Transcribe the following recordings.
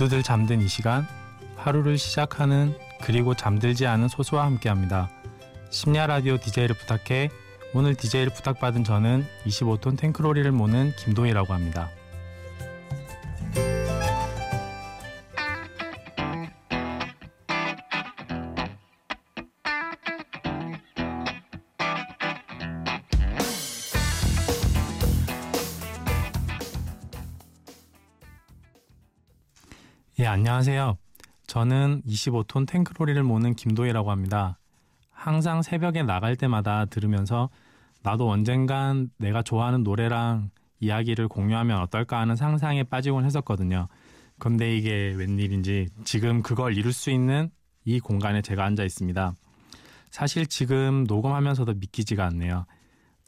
모두들 잠든 이 시간 하루를 시작하는 그리고 잠들지 않은 소수와 함께합니다. 심야 라디오 DJ를 부탁해 오늘 DJ를 부탁받은 저는 25톤 탱크로리를 모는 김도희라고 합니다. 예, 안녕하세요. 저는 25톤 탱크로리를 모는 김도희라고 합니다. 항상 새벽에 나갈 때마다 들으면서 나도 언젠간 내가 좋아하는 노래랑 이야기를 공유하면 어떨까 하는 상상에 빠지곤 했었거든요. 그런데 이게 웬일인지 지금 그걸 이룰 수 있는 이 공간에 제가 앉아 있습니다. 사실 지금 녹음하면서도 믿기지가 않네요.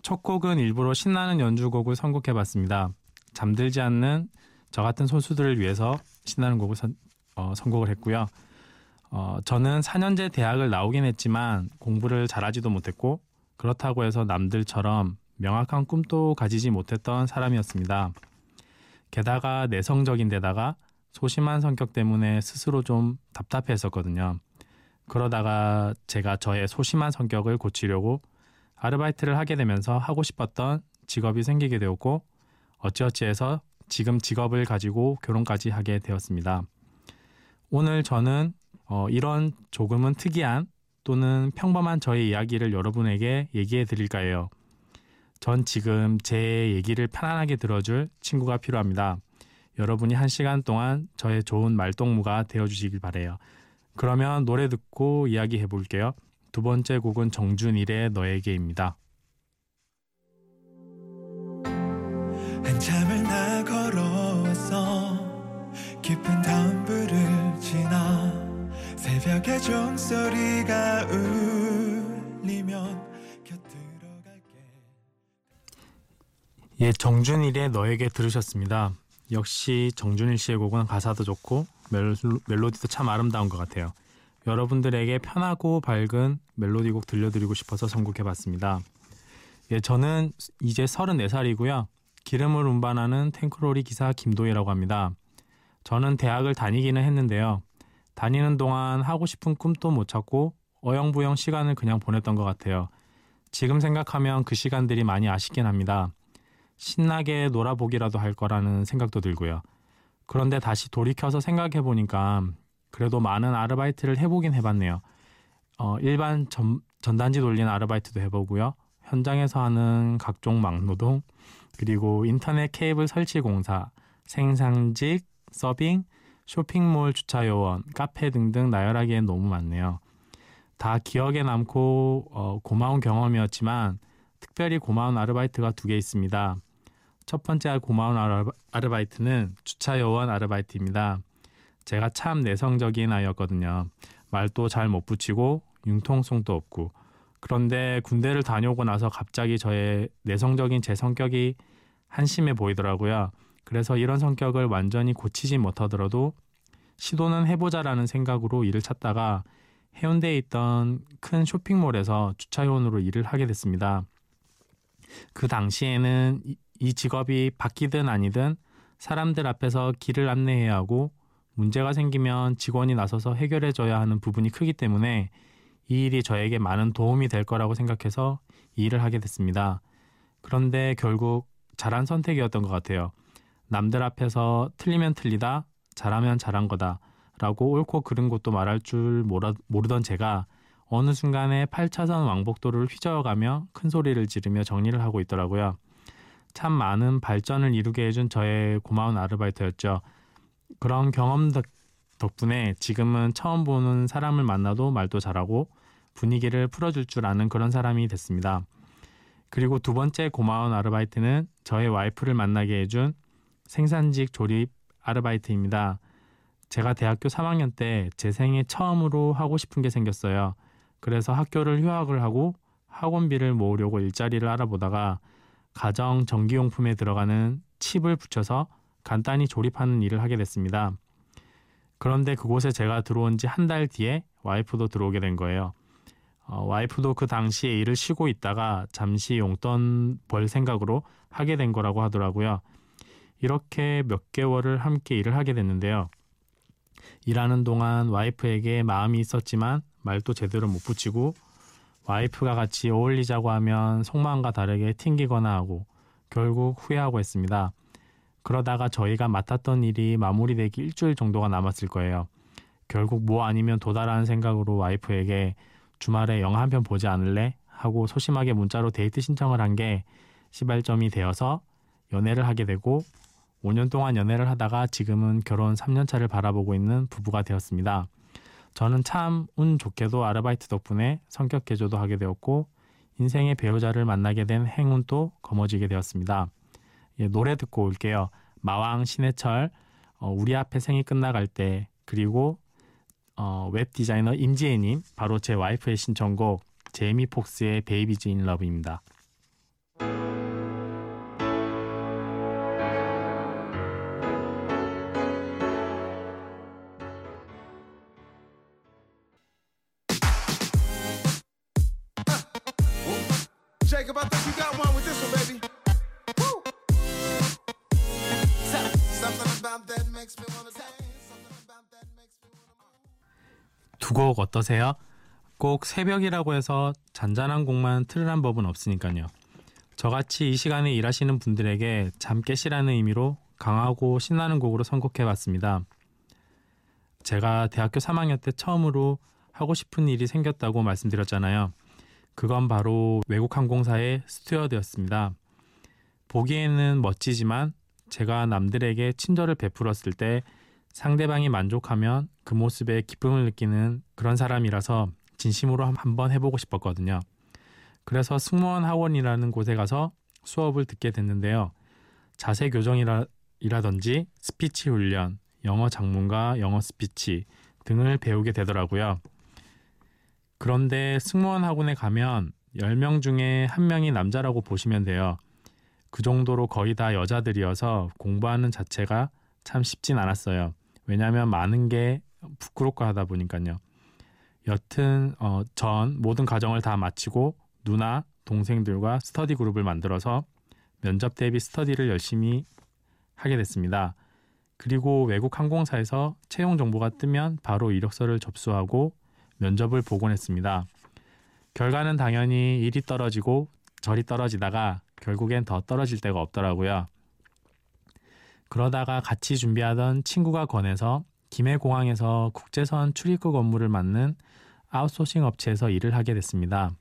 첫 곡은 일부러 신나는 연주곡을 선곡해 봤습니다. 잠들지 않는 저 같은 소수들을 위해서 신나는 곡을 선, 어, 선곡을 했고요. 어, 저는 4년제 대학을 나오긴 했지만 공부를 잘하지도 못했고 그렇다고 해서 남들처럼 명확한 꿈도 가지지 못했던 사람이었습니다. 게다가 내성적인 데다가 소심한 성격 때문에 스스로 좀 답답했었거든요. 그러다가 제가 저의 소심한 성격을 고치려고 아르바이트를 하게 되면서 하고 싶었던 직업이 생기게 되었고 어찌어찌해서 지금 직업을 가지고 결혼까지 하게 되었습니다. 오늘 저는 어, 이런 조금은 특이한 또는 평범한 저의 이야기를 여러분에게 얘기해 드릴까 해요. 전 지금 제 얘기를 편안하게 들어줄 친구가 필요합니다. 여러분이 한 시간 동안 저의 좋은 말동무가 되어 주시길 바래요. 그러면 노래 듣고 이야기해 볼게요. 두 번째 곡은 정준일의 너에게입니다. 새벽의 종소리가 울리면 예, 정준일의 너에게 들으셨습니다. 역시 정준일 씨의 곡은 가사도 좋고 멜로디도 참 아름다운 것 같아요. 여러분들에게 편하고 밝은 멜로디곡 들려드리고 싶어서 선곡해봤습니다. 예, 저는 이제 34살이고요. 기름을 운반하는 탱크로리 기사 김도희라고 합니다. 저는 대학을 다니기는 했는데요. 다니는 동안 하고 싶은 꿈도 못 찾고 어영부영 시간을 그냥 보냈던 것 같아요. 지금 생각하면 그 시간들이 많이 아쉽긴 합니다. 신나게 놀아보기라도 할 거라는 생각도 들고요. 그런데 다시 돌이켜서 생각해 보니까 그래도 많은 아르바이트를 해보긴 해봤네요. 어, 일반 전, 전단지 돌리는 아르바이트도 해보고요. 현장에서 하는 각종 막노동, 그리고 인터넷 케이블 설치 공사, 생산직, 서빙, 쇼핑몰 주차 요원, 카페 등등 나열하기엔 너무 많네요. 다 기억에 남고 어, 고마운 경험이었지만 특별히 고마운 아르바이트가 두 개 있습니다. 첫 번째 고마운 아르바 이트는 주차 요원 아르바이트입니다. 제가 참 내성적인 아이였거든요. 말도 잘 못 붙이고 융통성도 없고 그런데 군대를 다녀오고 나서 갑자기 저의 내성적인 제 성격이 한심해 보이더라고요. 그래서 이런 성격을 완전히 고치지 못하더라도 시도는 해보자라는 생각으로 일을 찾다가 해운대에 있던 큰 쇼핑몰에서 주차요원으로 일을 하게 됐습니다. 그 당시에는 이 직업이 바뀌든 아니든 사람들 앞에서 길을 안내해야 하고 문제가 생기면 직원이 나서서 해결해줘야 하는 부분이 크기 때문에 이 일이 저에게 많은 도움이 될 거라고 생각해서 이 일을 하게 됐습니다. 그런데 결국 잘한 선택이었던 것 같아요. 남들 앞에서 틀리면 틀리다, 잘하면 잘한 거다 라고 옳고 그른 것도 말할 줄 모르던 제가 어느 순간에 8차선 왕복도를 휘저어가며 큰 소리를 지르며 정리를 하고 있더라고요. 참 많은 발전을 이루게 해준 저의 고마운 아르바이트였죠. 그런 경험 덕분에 지금은 처음 보는 사람을 만나도 말도 잘하고 분위기를 풀어줄 줄 아는 그런 사람이 됐습니다. 그리고 두 번째 고마운 아르바이트는 저의 와이프를 만나게 해준 생산직 조립 아르바이트입니다. 제가 대학교 3학년 때 제 생애 처음으로 하고 싶은 게 생겼어요. 그래서 학교를 휴학을 하고 학원비를 모으려고 일자리를 알아보다가 가정 전기용품에 들어가는 칩을 붙여서 간단히 조립하는 일을 하게 됐습니다. 그런데 그곳에 제가 들어온 지 한 달 뒤에 와이프도 들어오게 된 거예요. 어, 와이프도 그 당시에 일을 쉬고 있다가 잠시 용돈 벌 생각으로 하게 된 거라고 하더라고요. 이렇게 몇 개월을 함께 일을 하게 됐는데요. 일하는 동안 와이프에게 마음이 있었지만 말도 제대로 못 붙이고 와이프가 같이 어울리자고 하면 속마음과 다르게 튕기거나 하고 결국 후회하고 했습니다. 그러다가 저희가 맡았던 일이 마무리되기 일주일 정도가 남았을 거예요. 결국 뭐 아니면 도달하는 생각으로 와이프에게 주말에 영화 한 편 보지 않을래? 하고 소심하게 문자로 데이트 신청을 한 게 시발점이 되어서 연애를 하게 되고 5년 동안 연애를 하다가 지금은 결혼 3년 차를 바라보고 있는 부부가 되었습니다. 저는 참 운 좋게도 아르바이트 덕분에 성격 개조도 하게 되었고 인생의 배우자를 만나게 된 행운도 거머쥐게 되었습니다. 예, 노래 듣고 올게요. 마왕 신해철 어, 우리 앞에 생이 끝나갈 때 그리고 어, 웹 디자이너 임지혜님 바로 제 와이프의 신청곡 제이미 폭스의 베이비즈 인 러브입니다. 어떠세요? 꼭 새벽이라고 해서 잔잔한 곡만 틀으란 법은 없으니까요. 저같이 이 시간에 일하시는 분들에게 잠 깨시라는 의미로 강하고 신나는 곡으로 선곡해봤습니다. 제가 대학교 3학년 때 처음으로 하고 싶은 일이 생겼다고 말씀드렸잖아요. 그건 바로 외국 항공사의 스튜어드였습니다. 보기에는 멋지지만 제가 남들에게 친절을 베풀었을 때 상대방이 만족하면 그 모습에 기쁨을 느끼는 그런 사람이라서 진심으로 한번 해보고 싶었거든요. 그래서 승무원 학원이라는 곳에 가서 수업을 듣게 됐는데요. 자세 교정이라든지 스피치 훈련, 영어 작문과 영어 스피치 등을 배우게 되더라고요. 그런데 승무원 학원에 가면 10명 중에 한 명이 남자라고 보시면 돼요. 그 정도로 거의 다 여자들이어서 공부하는 자체가 참 쉽진 않았어요. 왜냐하면 많은 게 부끄럽고 하다 보니까요. 여튼 어, 전 모든 과정을 다 마치고 누나, 동생들과 스터디 그룹을 만들어서 면접 대비 스터디를 열심히 하게 됐습니다. 그리고 외국 항공사에서 채용 정보가 뜨면 바로 이력서를 접수하고 면접을 보곤 했습니다. 결과는 당연히 일이 떨어지고 절이 떨어지다가 결국엔 더 떨어질 데가 없더라고요. 그러다가 같이 준비하던 친구가 권해서 김해공항에서 국제선 출입국 업무를 맡는 아웃소싱 업체에서 일을 하게 됐습니다.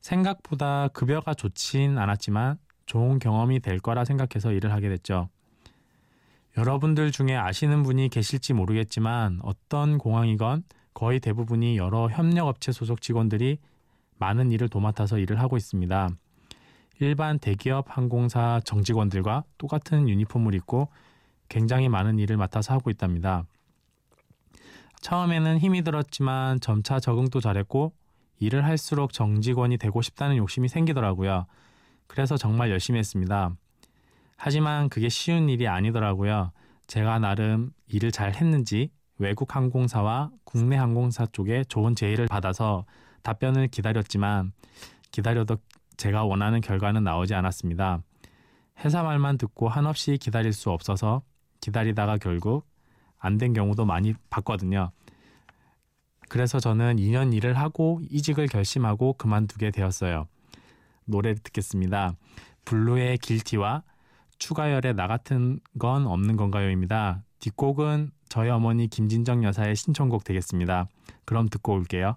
생각보다 급여가 좋진 않았지만 좋은 경험이 될 거라 생각해서 일을 하게 됐죠. 여러분들 중에 아시는 분이 계실지 모르겠지만 어떤 공항이건 거의 대부분이 여러 협력업체 소속 직원들이 많은 일을 도맡아서 일을 하고 있습니다. 일반 대기업 항공사 정직원들과 똑같은 유니폼을 입고 굉장히 많은 일을 맡아서 하고 있답니다. 처음에는 힘이 들었지만 점차 적응도 잘했고 일을 할수록 정직원이 되고 싶다는 욕심이 생기더라고요. 그래서 정말 열심히 했습니다. 하지만 그게 쉬운 일이 아니더라고요. 제가 나름 일을 잘 했는지 외국 항공사와 국내 항공사 쪽에 좋은 제의를 받아서 답변을 기다렸지만 기다려도 제가 원하는 결과는 나오지 않았습니다. 회사 말만 듣고 한없이 기다릴 수 없어서 기다리다가 결국 안 된 경우도 많이 봤거든요. 그래서 저는 2년 일을 하고 이직을 결심하고 그만두게 되었어요. 노래 듣겠습니다. 블루의 길티와 추가열의 나 같은 건 없는 건가요입니다. 뒷곡은 저희 어머니 김진정 여사의 신청곡 되겠습니다. 그럼 듣고 올게요.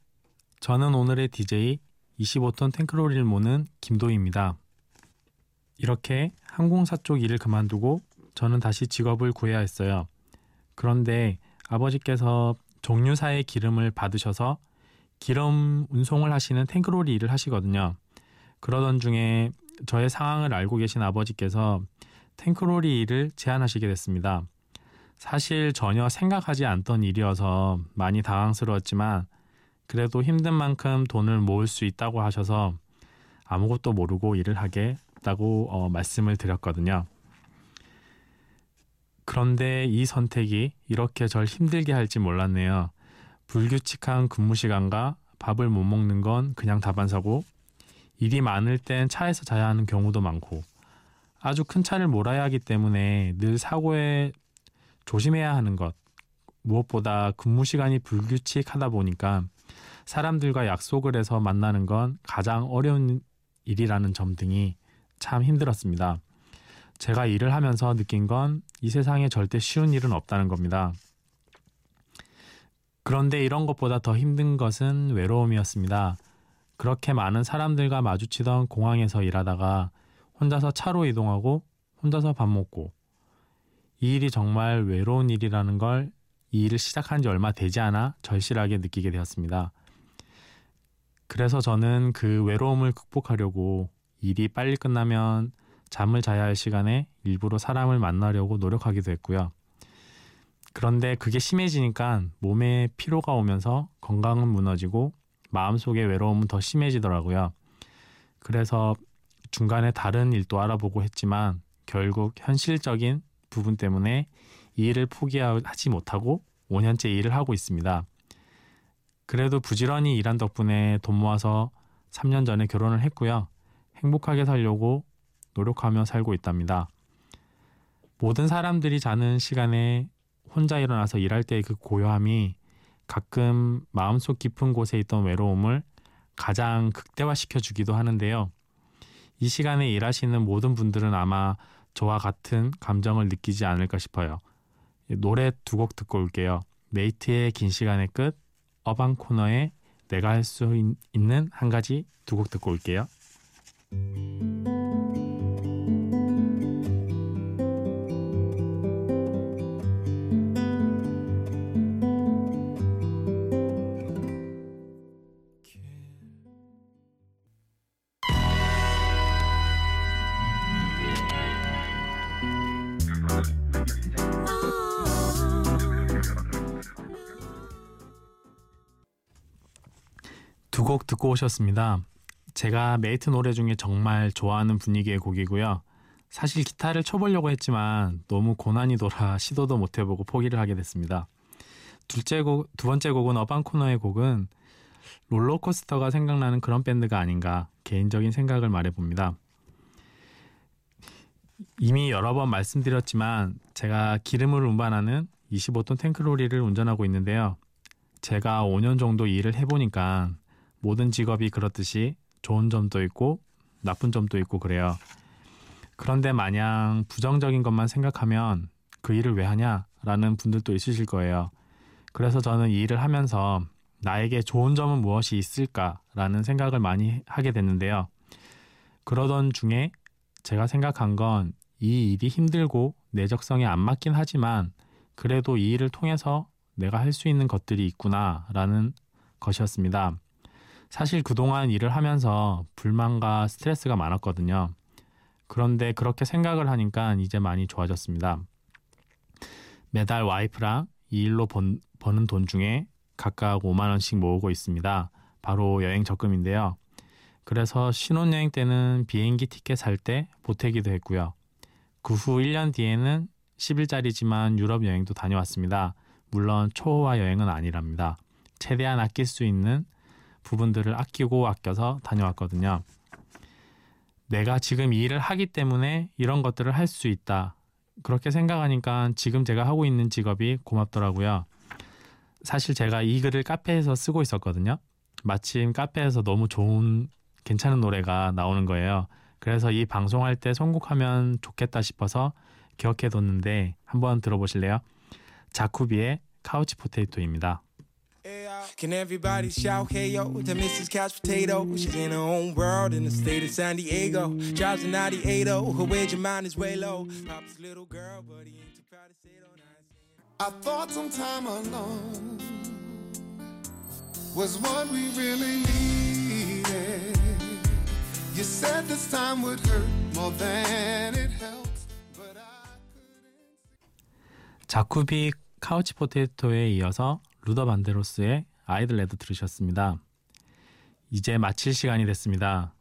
저는 오늘의 DJ 25톤 탱크로리를 모는 김도희입니다. 이렇게 항공사 쪽 일을 그만두고 저는 다시 직업을 구해야 했어요. 그런데 아버지께서 정유사의 기름을 받으셔서 기름 운송을 하시는 탱크로리 일을 하시거든요. 그러던 중에 저의 상황을 알고 계신 아버지께서 탱크로리 일을 제안하시게 됐습니다. 사실 전혀 생각하지 않던 일이어서 많이 당황스러웠지만 그래도 힘든 만큼 돈을 모을 수 있다고 하셔서 아무것도 모르고 일을 하겠다고 어, 말씀을 드렸거든요. 그런데 이 선택이 이렇게 절 힘들게 할지 몰랐네요. 불규칙한 근무 시간과 밥을 못 먹는 건 그냥 다반사고 일이 많을 땐 차에서 자야 하는 경우도 많고 아주 큰 차를 몰아야 하기 때문에 늘 사고에 조심해야 하는 것 무엇보다 근무 시간이 불규칙하다 보니까 사람들과 약속을 해서 만나는 건 가장 어려운 일이라는 점 등이 참 힘들었습니다. 제가 일을 하면서 느낀 건 이 세상에 절대 쉬운 일은 없다는 겁니다. 그런데 이런 것보다 더 힘든 것은 외로움이었습니다. 그렇게 많은 사람들과 마주치던 공항에서 일하다가 혼자서 차로 이동하고 혼자서 밥 먹고 이 일이 정말 외로운 일이라는 걸 이 일을 시작한 지 얼마 되지 않아 절실하게 느끼게 되었습니다. 그래서 저는 그 외로움을 극복하려고 일이 빨리 끝나면 잠을 자야 할 시간에 일부러 사람을 만나려고 노력하기도 했고요. 그런데 그게 심해지니까 몸에 피로가 오면서 건강은 무너지고 마음속의 외로움은 더 심해지더라고요. 그래서 중간에 다른 일도 알아보고 했지만 결국 현실적인 부분 때문에 이 일을 포기하지 못하고 5년째 일을 하고 있습니다. 그래도 부지런히 일한 덕분에 돈 모아서 3년 전에 결혼을 했고요. 행복하게 살려고 노력하며 살고 있답니다. 모든 사람들이 자는 시간에 혼자 일어나서 일할 때의 그 고요함이 가끔 마음속 깊은 곳에 있던 외로움을 가장 극대화시켜 주기도 하는데요. 이 시간에 일하시는 모든 분들은 아마 저와 같은 감정을 느끼지 않을까 싶어요. 노래 두 곡 듣고 올게요. 메이트의 긴 시간의 끝, 어반 코너의 내가 할 수 있는 한 가지 두 곡 듣고 올게요. 곡 듣고 오셨습니다. 제가 메이트 노래 중에 정말 좋아하는 분위기의 곡이고요. 사실 기타를 쳐보려고 했지만 너무 고난이도라 시도도 못 해보고 포기를 하게 됐습니다. 둘째 곡, 두 번째 곡은 어반 코너의 곡은 롤러코스터가 생각나는 그런 밴드가 아닌가 개인적인 생각을 말해봅니다. 이미 여러 번 말씀드렸지만 제가 기름을 운반하는 25톤 탱크로리를 운전하고 있는데요. 제가 5년 정도 일을 해보니까 모든 직업이 그렇듯이 좋은 점도 있고 나쁜 점도 있고 그래요. 그런데 마냥 부정적인 것만 생각하면 그 일을 왜 하냐라는 분들도 있으실 거예요. 그래서 저는 이 일을 하면서 나에게 좋은 점은 무엇이 있을까라는 생각을 많이 하게 됐는데요. 그러던 중에 제가 생각한 건 이 일이 힘들고 내 적성에 안 맞긴 하지만 그래도 이 일을 통해서 내가 할 수 있는 것들이 있구나라는 것이었습니다. 사실 그동안 일을 하면서 불만과 스트레스가 많았거든요. 그런데 그렇게 생각을 하니까 이제 많이 좋아졌습니다. 매달 와이프랑 이 일로 번, 버는 돈 중에 각각 5만 원씩 모으고 있습니다. 바로 여행 적금인데요. 그래서 신혼여행 때는 비행기 티켓 살 때 보태기도 했고요. 그 후 1년 뒤에는 10일짜리지만 유럽 여행도 다녀왔습니다. 물론 초호화 여행은 아니랍니다. 최대한 아낄 수 있는 부분들을 아끼고 아껴서 다녀왔거든요. 내가 지금 이 일을 하기 때문에 이런 것들을 할 수 있다. 그렇게 생각하니까 지금 제가 하고 있는 직업이 고맙더라고요. 사실 제가 이 글을 카페에서 쓰고 있었거든요. 마침 카페에서 너무 좋은 괜찮은 노래가 나오는 거예요. 그래서 이 방송할 때 선곡하면 좋겠다 싶어서 기억해뒀는데 한번 들어보실래요? 자쿠비의 카우치 포테이토입니다. Can everybody shout hey yo to Mrs. Couch Potato? She's in her own world in the state of San Diego. Drives a 98 her wage of mine is way low. Pop's a little girl, but he ain't too proud to say it on I thought some time alone was what we really needed. You said this time would hurt more than it helps, but I couldn't. 자쿠비 카우치 포테이토에 이어서 루더 반데로스의 아이들레드 들으셨습니다. 이제 마칠 시간이 됐습니다.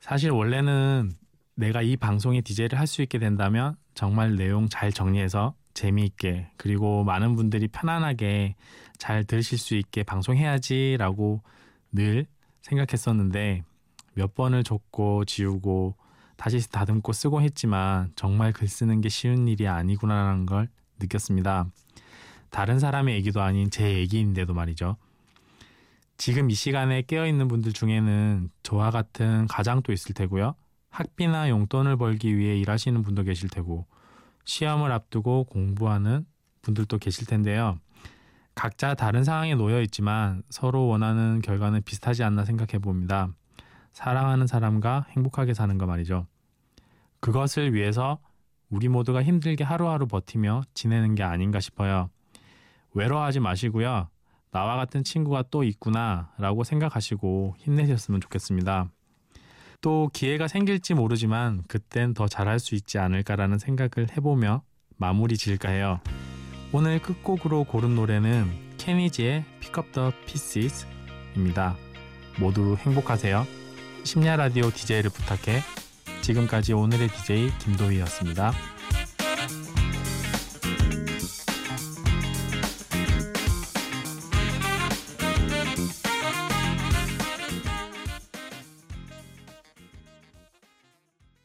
사실 원래는 내가 이 방송의 DJ를 할 수 있게 된다면 정말 내용 잘 정리해서 재미있게 그리고 많은 분들이 편안하게 잘 들으실 수 있게 방송해야지라고 늘 생각했었는데 몇 번을 적고 지우고 다시 다듬고 쓰고 했지만 정말 글 쓰는 게 쉬운 일이 아니구나라는 걸 느꼈습니다. 다른 사람의 얘기도 아닌 제 얘기인데도 말이죠. 지금 이 시간에 깨어있는 분들 중에는 저와 같은 가장도 있을 테고요. 학비나 용돈을 벌기 위해 일하시는 분도 계실 테고 시험을 앞두고 공부하는 분들도 계실 텐데요. 각자 다른 상황에 놓여 있지만 서로 원하는 결과는 비슷하지 않나 생각해 봅니다. 사랑하는 사람과 행복하게 사는 거 말이죠. 그것을 위해서 우리 모두가 힘들게 하루하루 버티며 지내는 게 아닌가 싶어요. 외로워하지 마시고요. 나와 같은 친구가 또 있구나 라고 생각하시고 힘내셨으면 좋겠습니다. 또 기회가 생길지 모르지만 그땐 더 잘할 수 있지 않을까라는 생각을 해보며 마무리 지을까 해요. 오늘 끝곡으로 고른 노래는 케니지의 Pick Up the Pieces 입니다. 모두 행복하세요. 심야 라디오 DJ를 부탁해. 지금까지 오늘의 DJ 김도희였습니다.